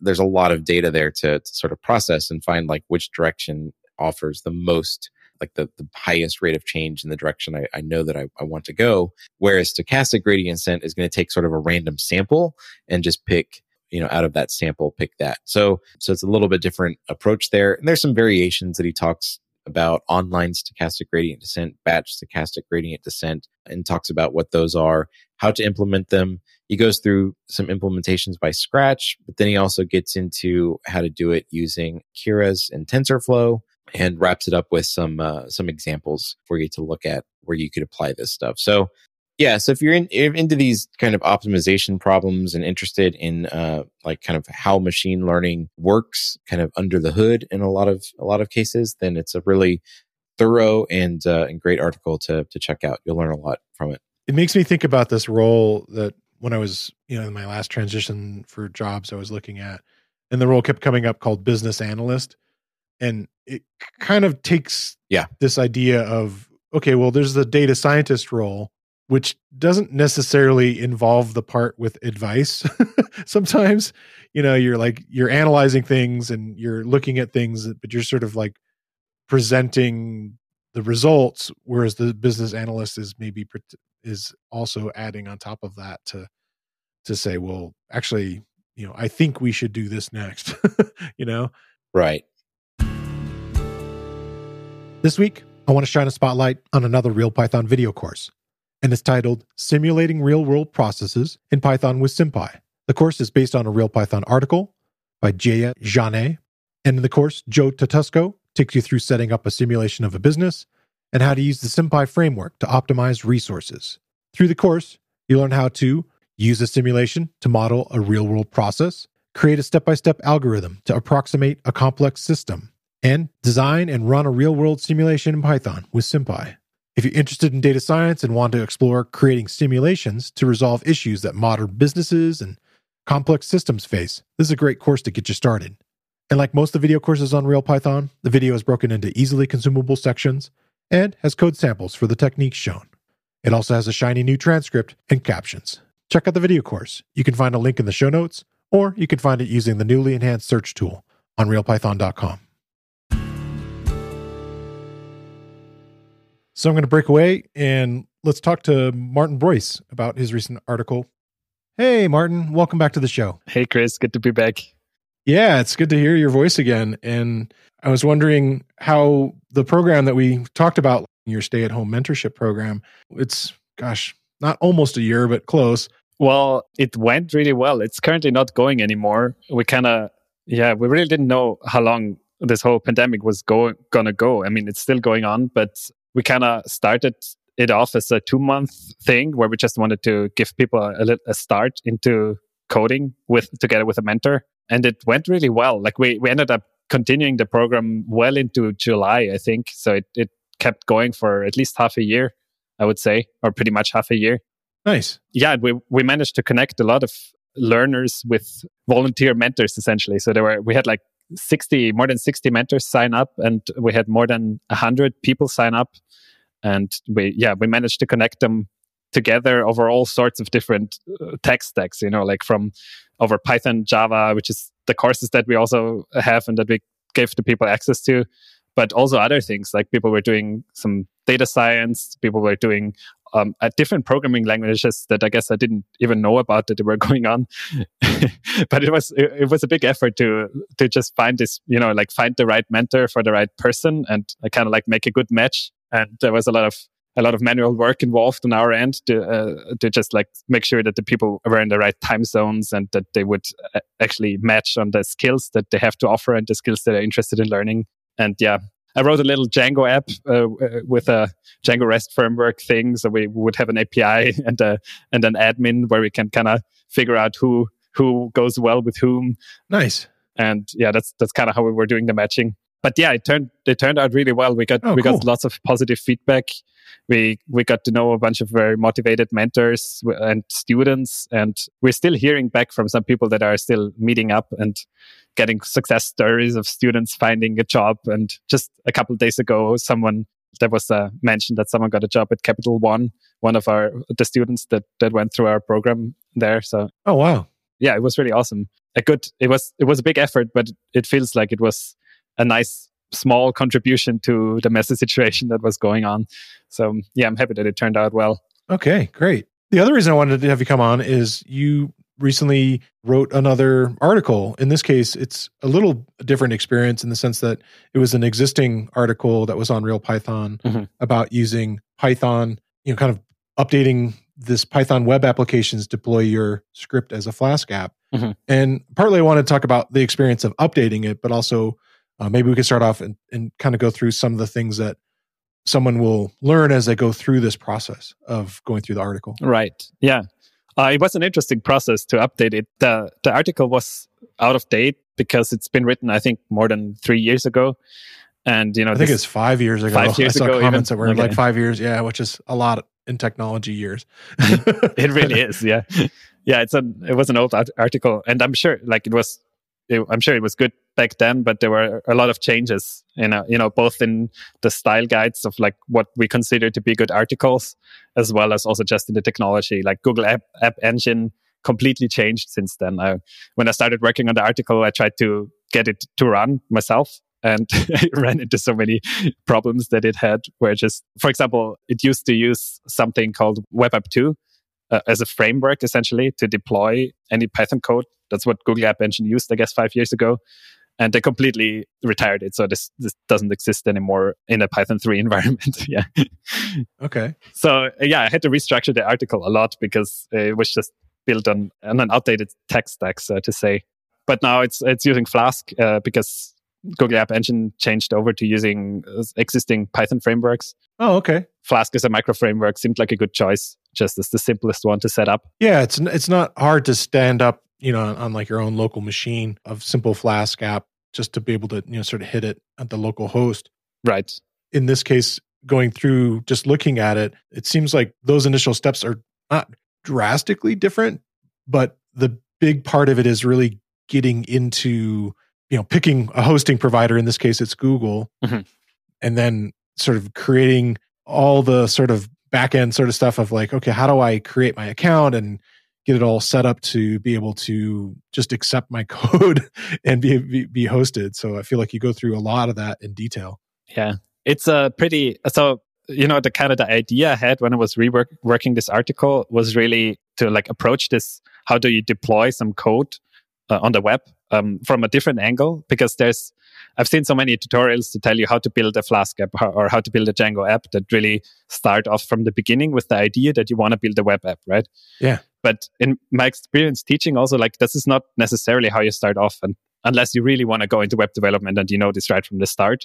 there's a lot of data there to, to sort of process and find like which direction offers the most like the, the highest rate of change in the direction I, I know that I, I want to go. Whereas stochastic gradient descent is going to take sort of a random sample and just pick, you know, out of that sample, pick that. So, so it's a little bit different approach there. And there's some variations that he talks about online stochastic gradient descent, batch stochastic gradient descent, and talks about what those are, how to implement them. He goes through some implementations by Scratch, but then he also gets into how to do it using Keras and TensorFlow and wraps it up with some uh, some examples for you to look at where you could apply this stuff. So yeah, so if you're, in, if into these kind of optimization problems and interested in uh, like kind of how machine learning works, kind of under the hood in a lot of a lot of cases, then it's a really thorough and uh, and great article to to check out. You'll learn a lot from it. It makes me think about this role that when I was you know in my last transition for jobs I was looking at, and the role kept coming up called business analyst, and it kind of takes yeah this idea of okay, well, there's the data scientist role which doesn't necessarily involve the part with advice. Sometimes, you know, you're like you're analyzing things and you're looking at things, but you're sort of like presenting the results, whereas the business analyst is maybe is also adding on top of that to to say, well, actually, you know, I think we should do this next. you know, right. This week, I want to shine a spotlight on another Real Python video course and is titled Simulating Real World Processes in Python with SimPy. The course is based on a Real Python article by Jaya Zhané. And in the course, Joe Tatusko takes you through setting up a simulation of a business and how to use the SimPy framework to optimize resources. Through the course, you learn how to use a simulation to model a real world process, create a step by step algorithm to approximate a complex system, and design and run a real world simulation in Python with SimPy. If you're interested in data science and want to explore creating simulations to resolve issues that modern businesses and complex systems face, this is a great course to get you started. And like most of the video courses on Real Python, the video is broken into easily consumable sections and has code samples for the techniques shown. It also has a shiny new transcript and captions. Check out the video course. You can find a link in the show notes, or you can find it using the newly enhanced search tool on realpython.com. So I'm going to break away and let's talk to Martin Breuss about his recent article, Hey, Martin, welcome back to the show. Hey, Chris, good to be back. Yeah, it's good to hear your voice again. And I was wondering how the program that we talked about, your stay at home mentorship program, it's, gosh, not almost a year, but close. Well, it went really well. It's currently not going anymore. We kind of, yeah, we really didn't know how long this whole pandemic was going gonna go. I mean, it's still going on, but we kind of started it off as a two month thing where we just wanted to give people a, little a start into coding with together with a mentor and it went really well. Like we, we ended up continuing the program well into july i think so it, it kept going for at least half a year i would say or pretty much half a year. Nice. Yeah we, we managed to connect a lot of learners with volunteer mentors essentially. So there were we had like 60 more than 60 mentors sign up and we had more than 100 people sign up. And we yeah we managed to connect them together over all sorts of different uh, tech stacks you know like from over python java which is the courses that we also have and that we gave the people access to but also other things like people were doing some data science people were doing um, at different programming languages that I guess I didn't even know about that they were going on. but it was it, it, was a big effort to to just find this, you know, like find the right mentor for the right person and kind of like make a good match and there was a lot of a lot of manual work involved on our end to uh, to just like make sure that the people were in the right time zones and that they would uh, actually match on the skills that they have to offer and the skills that they're interested in learning. And yeah, I wrote a little Django app uh, uh with a Django REST framework thing, so we would have an API and a and an admin where we can kind of figure out who who goes well with whom. Nice. And yeah, that's that's kind of how we were doing the matching but yeah, it turned it turned out really well. We got oh, we cool. got lots of positive feedback. We we got to know a bunch of very motivated mentors and students, and we're still hearing back from some people that are still meeting up and getting success stories of students finding a job. And just a couple of days ago, someone there was uh, a mention that someone got a job at Capital One, one of our the students that that went through our program there. So oh wow, yeah, it was really awesome. A good it was it was a big effort, but it feels like it was a nice small contribution to the messy situation that was going on. So yeah, I'm happy that it turned out well. Okay, great. The other reason I wanted to have you come on is you recently wrote another article. In this case, it's a little different experience in the sense that it was an existing article that was on Real Python mm-hmm. about using Python, you know, kind of updating this Python web applications deploy your script as a Flask app. Mm-hmm. And partly I want to talk about the experience of updating it, but also uh, maybe we could start off and, and kind of go through some of the things that someone will learn as they go through this process of going through the article. Right. Yeah. Uh, it was an interesting process to update it. The, the article was out of date because it's been written, I think, more than three years ago. And, you know, I think it's five years ago. Five years I saw ago, comments even? that were okay. like five years. Yeah, which is a lot in technology years. it really is. Yeah. Yeah. It's a, it was an old article. And I'm sure like it was it, I'm sure it was good back then, but there were a lot of changes, you know, you know, both in the style guides of like what we consider to be good articles, as well as also just in the technology. Like Google App, App Engine completely changed since then. I, when I started working on the article, I tried to get it to run myself. And ran into so many problems that it had, where just, for example, it used to use something called webapp2, uh, as a framework essentially to deploy any Python code. That's what Google App Engine used, I guess, five years ago. And they completely retired it. So this, this doesn't exist anymore in a Python 3 environment. yeah. Okay. So yeah, I had to restructure the article a lot because it was just built on, on an outdated tech stack, so to say. But now it's it's using Flask uh, because Google App Engine changed over to using uh, existing Python frameworks. Oh, okay. Flask is a micro framework seemed like a good choice just as the simplest one to set up. Yeah, it's it's not hard to stand up, you know, on, like your own local machine of simple Flask app just to be able to, you know, sort of hit it at the local host. Right. In this case, going through just looking at it, it seems like those initial steps are not drastically different, but the big part of it is really getting into, you know, picking a hosting provider. In this case, it's Google, mm-hmm. and then sort of creating all the sort of back end sort of stuff of like, okay, how do I create my account and get it all set up to be able to just accept my code and be, be, be hosted. So I feel like you go through a lot of that in detail. Yeah, it's a pretty so you know the kind of the idea I had when I was reworking this article was really to like approach this how do you deploy some code uh, on the web um, from a different angle because there's I've seen so many tutorials to tell you how to build a Flask app or how to build a Django app that really start off from the beginning with the idea that you want to build a web app, right? Yeah. But in my experience teaching, also like this is not necessarily how you start off, and unless you really want to go into web development and you know this right from the start.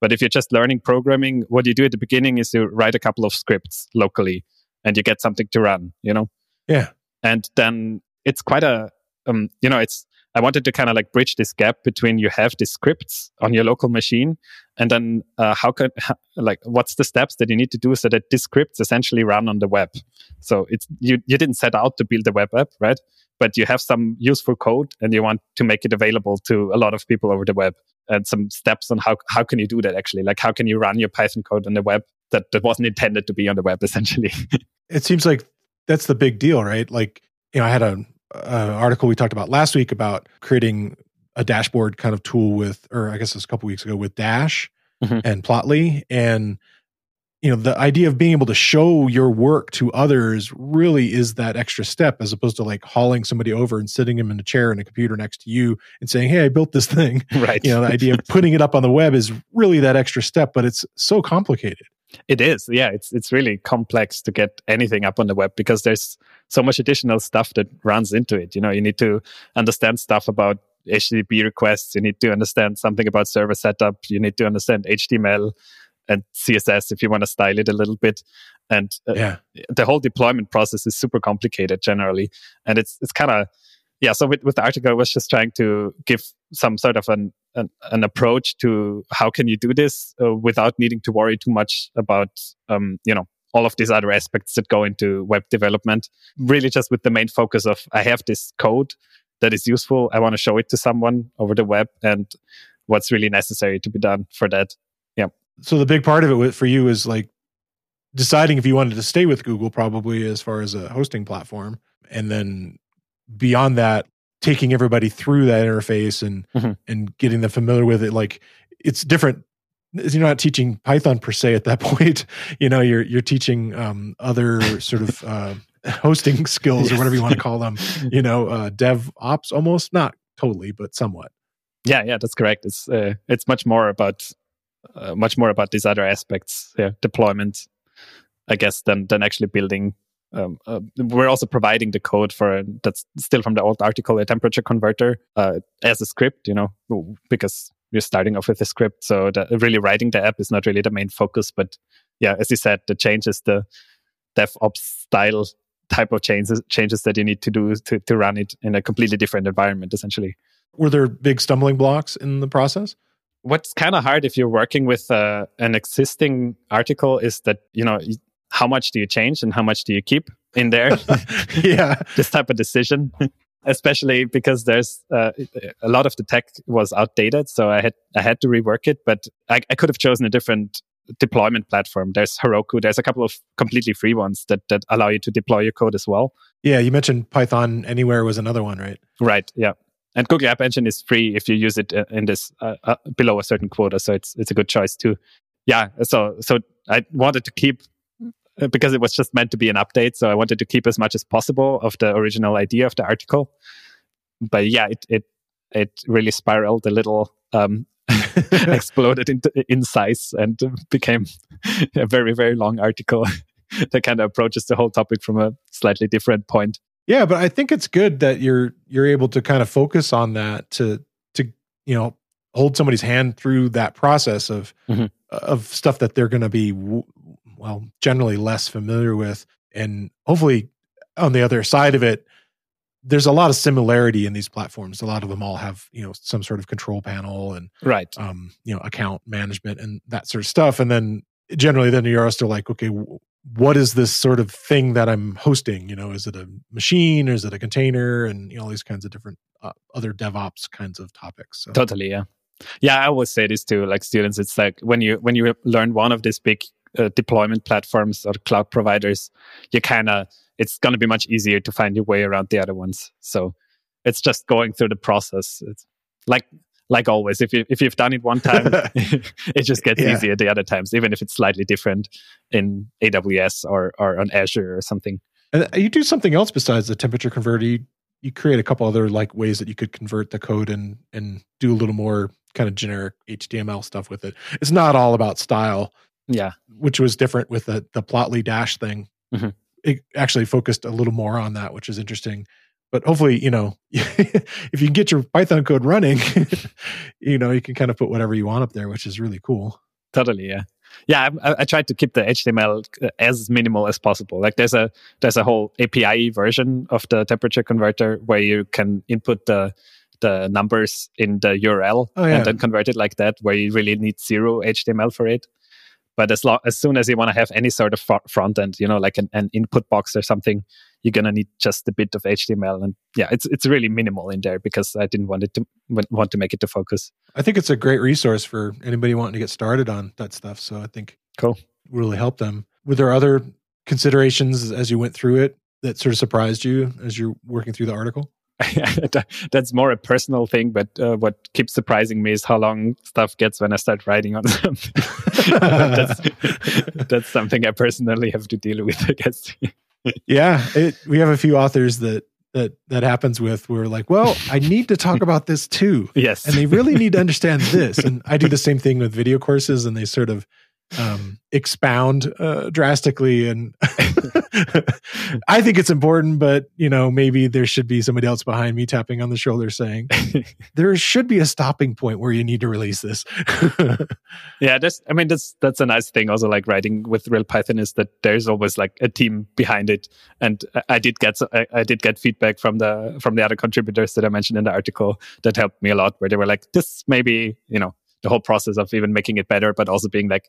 But if you're just learning programming, what you do at the beginning is you write a couple of scripts locally, and you get something to run. You know. Yeah. And then it's quite a um, you know, it's I wanted to kind of like bridge this gap between you have the scripts on your local machine, and then uh, how can how, like what's the steps that you need to do so that these scripts essentially run on the web. So it's you you didn't set out to build a web app, right? But you have some useful code, and you want to make it available to a lot of people over the web. And some steps on how how can you do that actually? Like how can you run your Python code on the web that that wasn't intended to be on the web essentially? it seems like that's the big deal, right? Like you know, I had a uh, article we talked about last week about creating a dashboard kind of tool with, or I guess it was a couple weeks ago with Dash mm-hmm. and Plotly, and you know the idea of being able to show your work to others really is that extra step as opposed to like hauling somebody over and sitting them in a chair and a computer next to you and saying hey i built this thing. Right. You know the idea of putting it up on the web is really that extra step but it's so complicated it is, yeah. It's it's really complex to get anything up on the web because there's so much additional stuff that runs into it. You know, you need to understand stuff about HTTP requests. You need to understand something about server setup. You need to understand HTML and CSS if you want to style it a little bit. And uh, yeah. the whole deployment process is super complicated generally, and it's it's kind of yeah. So with, with the article, I was just trying to give some sort of an an, an approach to how can you do this uh, without needing to worry too much about um, you know all of these other aspects that go into web development. Really just with the main focus of i have this code that is useful. I want to show it to someone over the web and what's really necessary to be done for that. Yeah. So the big part of it for you is like deciding if you wanted to stay with google probably as far as a hosting platform and then beyond that taking everybody through that interface and mm-hmm. and getting them familiar with it like it's different. You're not teaching python per se at that point. You know you're you're teaching um, other sort of uh, hosting skills or whatever you want to call them. You know uh, dev ops almost not totally but somewhat. Yeah yeah that's correct. It's uh, it's much more about uh, much more about these other aspects yeah deployment i guess than than actually building um, uh, we're also providing the code for that's still from the old article a temperature converter uh, as a script you know because we're starting off with a script. So the, really writing the app is not really the main focus but yeah as you said the changes the devops style type of changes changes that you need to do to, to run it in a completely different environment essentially. Were there big stumbling blocks in the process? What's kind of hard if you're working with uh, an existing article is that you know how much do you change and how much do you keep in there? yeah. this type of decision, especially because there's uh, a lot of the tech was outdated. So I had, I had to rework it, but I, I could have chosen a different deployment platform. There's Heroku. There's a couple of completely free ones that, that allow you to deploy your code as well. Yeah. You mentioned Python Anywhere was another one, right? Right. Yeah. And Google App Engine is free if you use it uh, in this uh, uh, below a certain quota. So it's, it's a good choice too. Yeah. So, so I wanted to keep because it was just meant to be an update. So I wanted to keep as much as possible of the original idea of the article. But yeah, it it it really spiraled a little, um, exploded into, in size, and became a very very long article that kind of approaches the whole topic from a slightly different point. Yeah, but I think it's good that you're you're able to kind of focus on that to to you know hold somebody's hand through that process of mm-hmm. of stuff that they're going to be well, generally less familiar with. And hopefully, on the other side of it, there's a lot of similarity in these platforms. A lot of them all have, you know, some sort of control panel and right, um, you know, account management and that sort of stuff. And then generally, then you're also like, okay, what is this sort of thing that I'm hosting? You know, is it a machine or is it a container? And you know, all these kinds of different uh, other DevOps kinds of topics. So. Totally, yeah, yeah. I always say this to like students. It's like when you when you learn one of these big uh, deployment platforms or cloud providers, you kind of it's going to be much easier to find your way around the other ones. So it's just going through the process. It's like like always, if you if you've done it one time, it just gets yeah. easier the other times, even if it's slightly different in AWS or or on Azure or something. And uh, you do something else besides the temperature converter. You you create a couple other like ways that you could convert the code and and do a little more kind of generic HTML stuff with it. It's not all about style. Yeah. Which was different with the the plotly dash thing. Mhm. It actually focused a little more on that, which is interesting. But hopefully, you know, if you can get your Python code running, you know, you can kind of put whatever you want up there, which is really cool. totally yeah yeah I, I- I tried to keep the html as minimal as possible like there's a there's a whole api version of the temperature converter where you can input the the numbers in the url Oh, yeah. and then convert it like that where you really need zero html for it but as long as soon as you want to have any sort of fro- front end you know like an, an input box or something you're gonna need just a bit of html and yeah it's it's really minimal in there because i didn't want it to want to make it to focus I think it's a great resource for anybody wanting to get started on that stuff. So I think Cool. really help them. Were there other considerations as you went through it that sort of surprised you as you're working through the article? That- that's more a personal thing but uh, what keeps surprising me is how long stuff gets when i start writing on something that's, that's something i personally have to deal with i guess Yeah, it, we have a few authors that that that happens with. We're like, well, I need to talk about this too, yes and they really need to understand this. And I do the same thing with video courses, and they sort of um, expound uh, drastically. And I think it's important, but you know, maybe there should be somebody else behind me tapping on the shoulder saying, "There should be a stopping point where you need to release this." yeah that's i mean that's that's a nice thing also like writing with real python is that there's always like a team behind it and I- did get I, I did get feedback from the from the other contributors that i mentioned in the article that helped me a lot where they were like this maybe you know the whole process of even making it better but also being like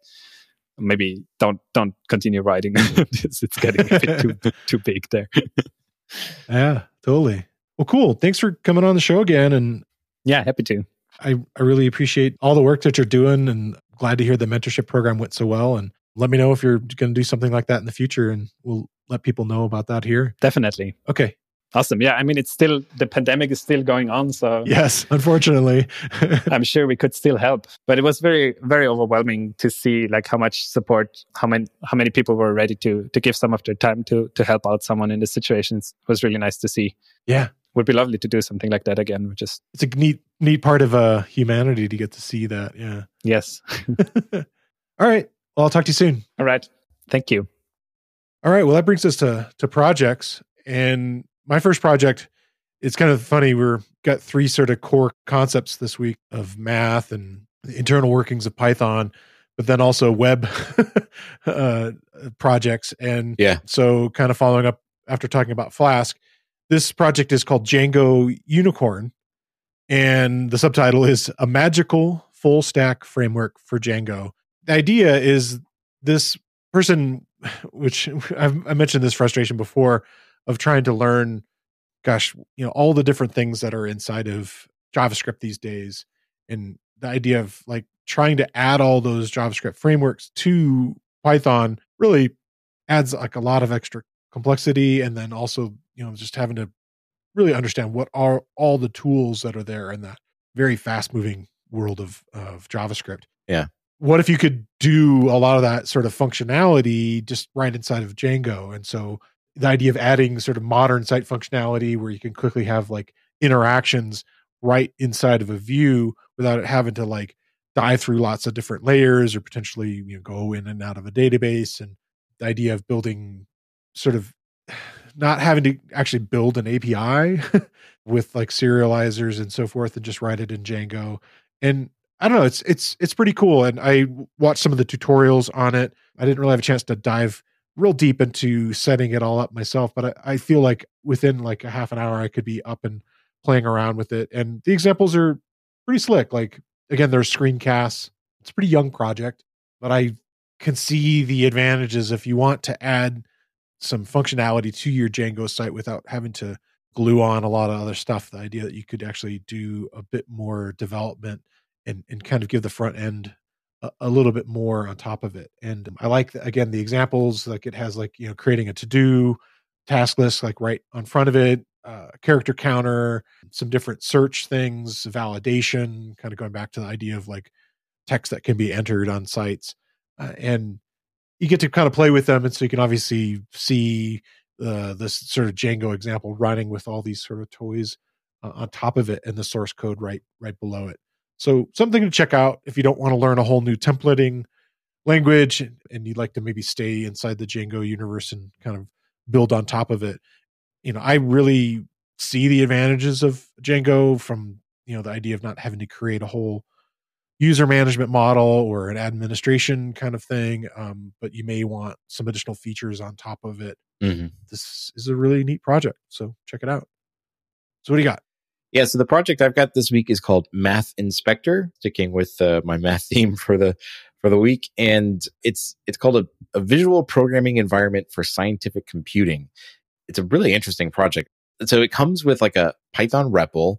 maybe don't don't continue writing it's, it's getting a bit too too big there yeah, totally. Well, cool. Thanks for coming on the show again, and yeah happy to I, I really appreciate all the work that you're doing and glad to hear the mentorship program went so well. And let me know if you're going to do something like that in the future and we'll let people know about that here. definitely Okay. Awesome yeah i mean it's still the pandemic is still going on so Yes, unfortunately. I'm sure we could still help. But it was very, very overwhelming to see like how much support, how many, how many people were ready to to give some of their time to to help out someone in the situations. It was really nice to see. yeah. Would be lovely to do something like that again. Which is It's a neat, neat part of uh, humanity to get to see that. Yeah. yes. All right. Well, I'll talk to you soon. All right. Thank you. All right. Well, that brings us to to projects. And my first project, it's kind of funny. We're got three sort of core concepts this week of math and the internal workings of Python, but then also web uh, projects. And Yeah. so, kind of following up after talking about Flask, this project is called Django Unicorn, and the subtitle is a magical full stack framework for Django. The idea is this person, which I've, I mentioned this frustration before, of trying to learn, gosh, you know, all the different things that are inside of JavaScript these days, and the idea of like trying to add all those JavaScript frameworks to Python really adds like a lot of extra complexity, and then also you know just having to really understand what are all the tools that are there in that very fast moving world of of JavaScript. Yeah. What if you could do a lot of that sort of functionality just right inside of Django? And so the idea of adding sort of modern site functionality where you can quickly have like interactions right inside of a view without it having to like dive through lots of different layers or potentially you know go in and out of a database and the idea of building sort of not having to actually build an API with like serializers and so forth and just write it in Django. And I don't know, it's it's it's pretty cool. And I watched some of the tutorials on it. I didn't really have a chance to dive real deep into setting it all up myself, but I, I feel like within like a half an hour I could be up and playing around with it. And the examples are pretty slick. Like again, there's screencasts. It's a pretty young project, but I can see the advantages if you want to add some functionality to your Django site without having to glue on a lot of other stuff. The idea that you could actually do a bit more development and, and kind of give the front end a, little bit more on top of it. And I like, again, the examples, like it has like, you know, creating a to do task list, like right on front of it, uh, character counter, some different search things, validation, kind of going back to the idea of like text that can be entered on sites. Uh, and you get to kind of play with them and so you can obviously see uh, this sort of Django example running with all these sort of toys uh, on top of it and the source code right right below it. So something to check out if you don't want to learn a whole new templating language and, you'd like to maybe stay inside the Django universe and kind of build on top of it. You know, I really see the advantages of Django from you know the idea of not having to create a whole user management model or an administration kind of thing um, but you may want some additional features on top of it Mm-hmm. this is a really neat project so check it out so what do you got Yeah, so the project I've got this week is called Math Inspector, sticking with uh, my math theme for the for the week, and it's it's called a, a visual programming environment for scientific computing. It's a really interesting project. So it comes with like a Python REPL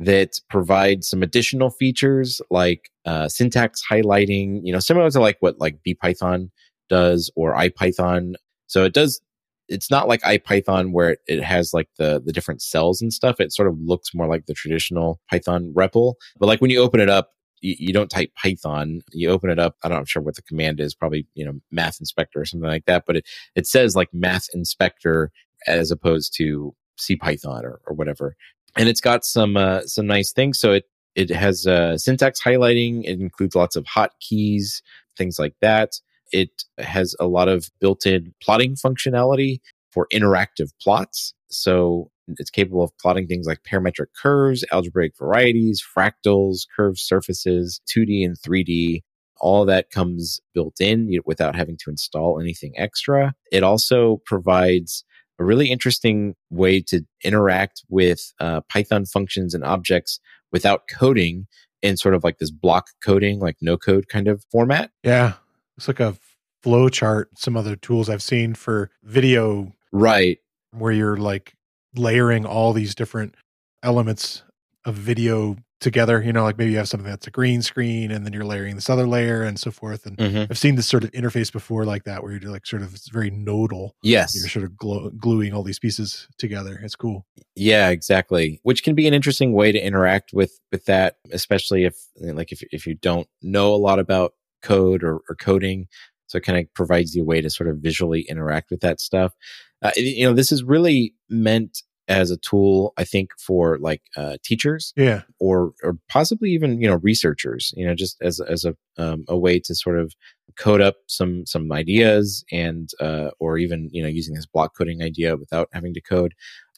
that provides some additional features like uh, syntax highlighting, you know, similar to like what like BPython does or IPython. So it does it's not like IPython where it, has like the the different cells and stuff. It sort of looks more like the traditional Python REPL. But like when you open it up, you, you don't type Python. You open it up. I don't, I'm sure what the command is. Probably you know Math Inspector or something like that. But it it says like Math Inspector as opposed to C Python or, or whatever. And it's got some uh, some nice things. So it it has uh, syntax highlighting. It includes lots of hotkeys, things like that. It has a lot of built-in plotting functionality for interactive plots. So it's capable of plotting things like parametric curves, algebraic varieties, fractals, curved surfaces, 2D and 3D. All that comes built in without having to install anything extra. It also provides a really interesting way to interact with uh, Python functions and objects without coding in sort of like this block coding, like no code kind of format. yeah it's like a flow chart some other tools i've seen for video Right. where you're like layering all these different elements of video together you know like maybe you have something that's a green screen and then you're layering this other layer and so forth and Mhm. i've seen this sort of interface before like that where you're like sort of it's very nodal Yes. you're sort of glo- gluing all these pieces together it's cool Yeah, exactly. Which can be an interesting way to interact with with that, especially if like if if you don't know a lot about code or, or coding. So it kind of provides you a way to sort of visually interact with that stuff. Uh, you know, this is really meant as a tool, I think, for like uh, teachers yeah or or possibly even you know researchers. You know, just as as a um, a way to sort of code up some some ideas and uh, or even you know using this block coding idea without having to code.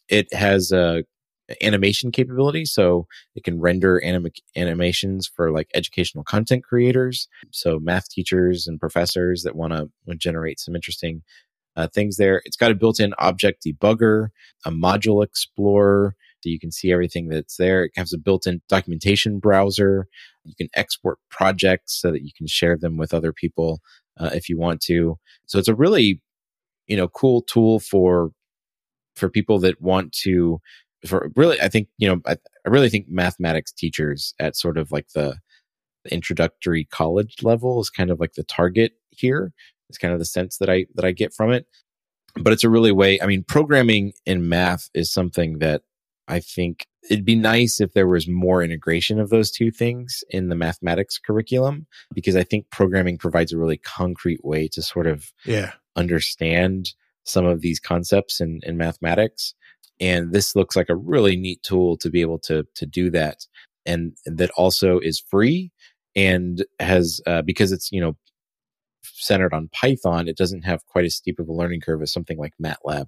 It has a animation capability, so it can render anim- animations for like educational content creators, so math teachers and professors that want to generate some interesting uh, things there. It's got a built-in object debugger, a module explorer, so you can see everything that's there. It has a built-in documentation browser. You can export projects so that you can share them with other people uh, if you want to. So it's a really, you know, cool tool for for people that want to. For really, I think you know, I, I really think mathematics teachers at sort of like the, the introductory college level is kind of like the target here. It's kind of the sense that I that I get from it. But it's a really way. I mean, programming in math is something that I think it'd be nice if there was more integration of those two things in the mathematics curriculum because I think programming provides a really concrete way to sort of yeah understand some of these concepts in, in mathematics. And this looks like a really neat tool to be able to to do that, and that also is free and has uh, because it's you know centered on Python, it doesn't have quite as steep of a learning curve as something like MATLAB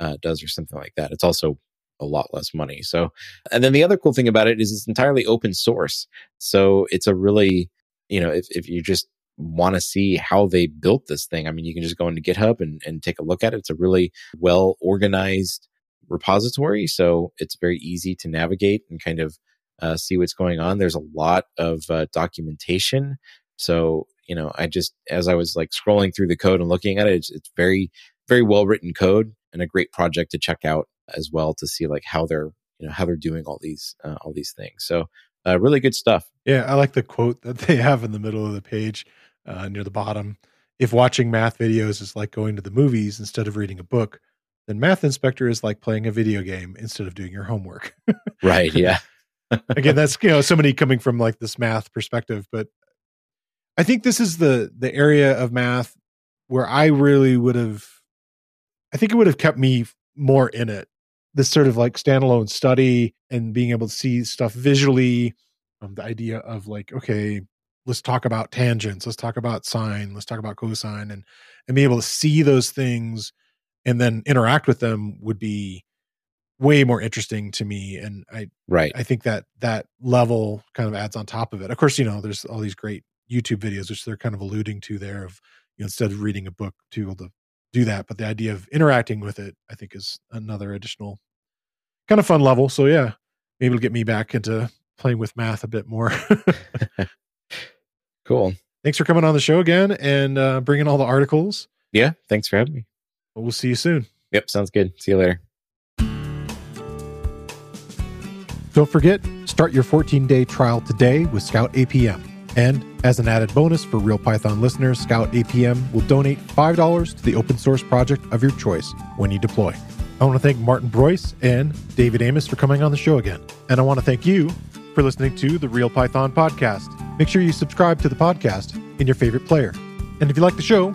uh, does or something like that. It's also a lot less money. So, and then the other cool thing about it is it's entirely open source. So it's a really, you know, if, if you just want to see how they built this thing, I mean, you can just go into GitHub and, and take a look at it. It's a really well organized repository. So it's very easy to navigate and kind of uh, see what's going on. There's a lot of uh, documentation. So, you know, I just, as I was like scrolling through the code and looking at it, it's, it's very, very well written code and a great project to check out as well to see like how they're, you know, how they're doing all these, uh, all these things. So, uh, really good stuff. Yeah, I like the quote that they have in the middle of the page uh, near the bottom. If watching math videos is like going to the movies instead of reading a book, then Math Inspector is like playing a video game instead of doing your homework. Right. Yeah. Again, that's you know somebody coming from like this math perspective, but I think this is the the area of math where I really would have I think it would have kept me more in it. This sort of like standalone study and being able to see stuff visually. Um, the idea of like, okay, let's talk about tangents, let's talk about sine, let's talk about cosine, and and be able to see those things and then interact with them would be way more interesting to me. And I Right. I think that that level kind of adds on top of it. Of course, you know, there's all these great YouTube videos, which they're kind of alluding to there of you know, instead of reading a book to be able to do that. But the idea of interacting with it, I think, is another additional kind of fun level. So yeah, maybe it'll get me back into playing with math a bit more. Cool. Thanks for coming on the show again and uh, bringing all the articles. Yeah. Thanks for having me. We'll see you soon. Yep. Sounds good. See you later. Don't forget, start your 14 day trial today with Scout APM. And as an added bonus for Real Python listeners, Scout APM will donate $5 to the open source project of your choice when you deploy. I want to thank Martin Breuss and David Amos for coming on the show again. And I want to thank you for listening to the Real Python podcast. Make sure you subscribe to the podcast in your favorite player. And if you like the show,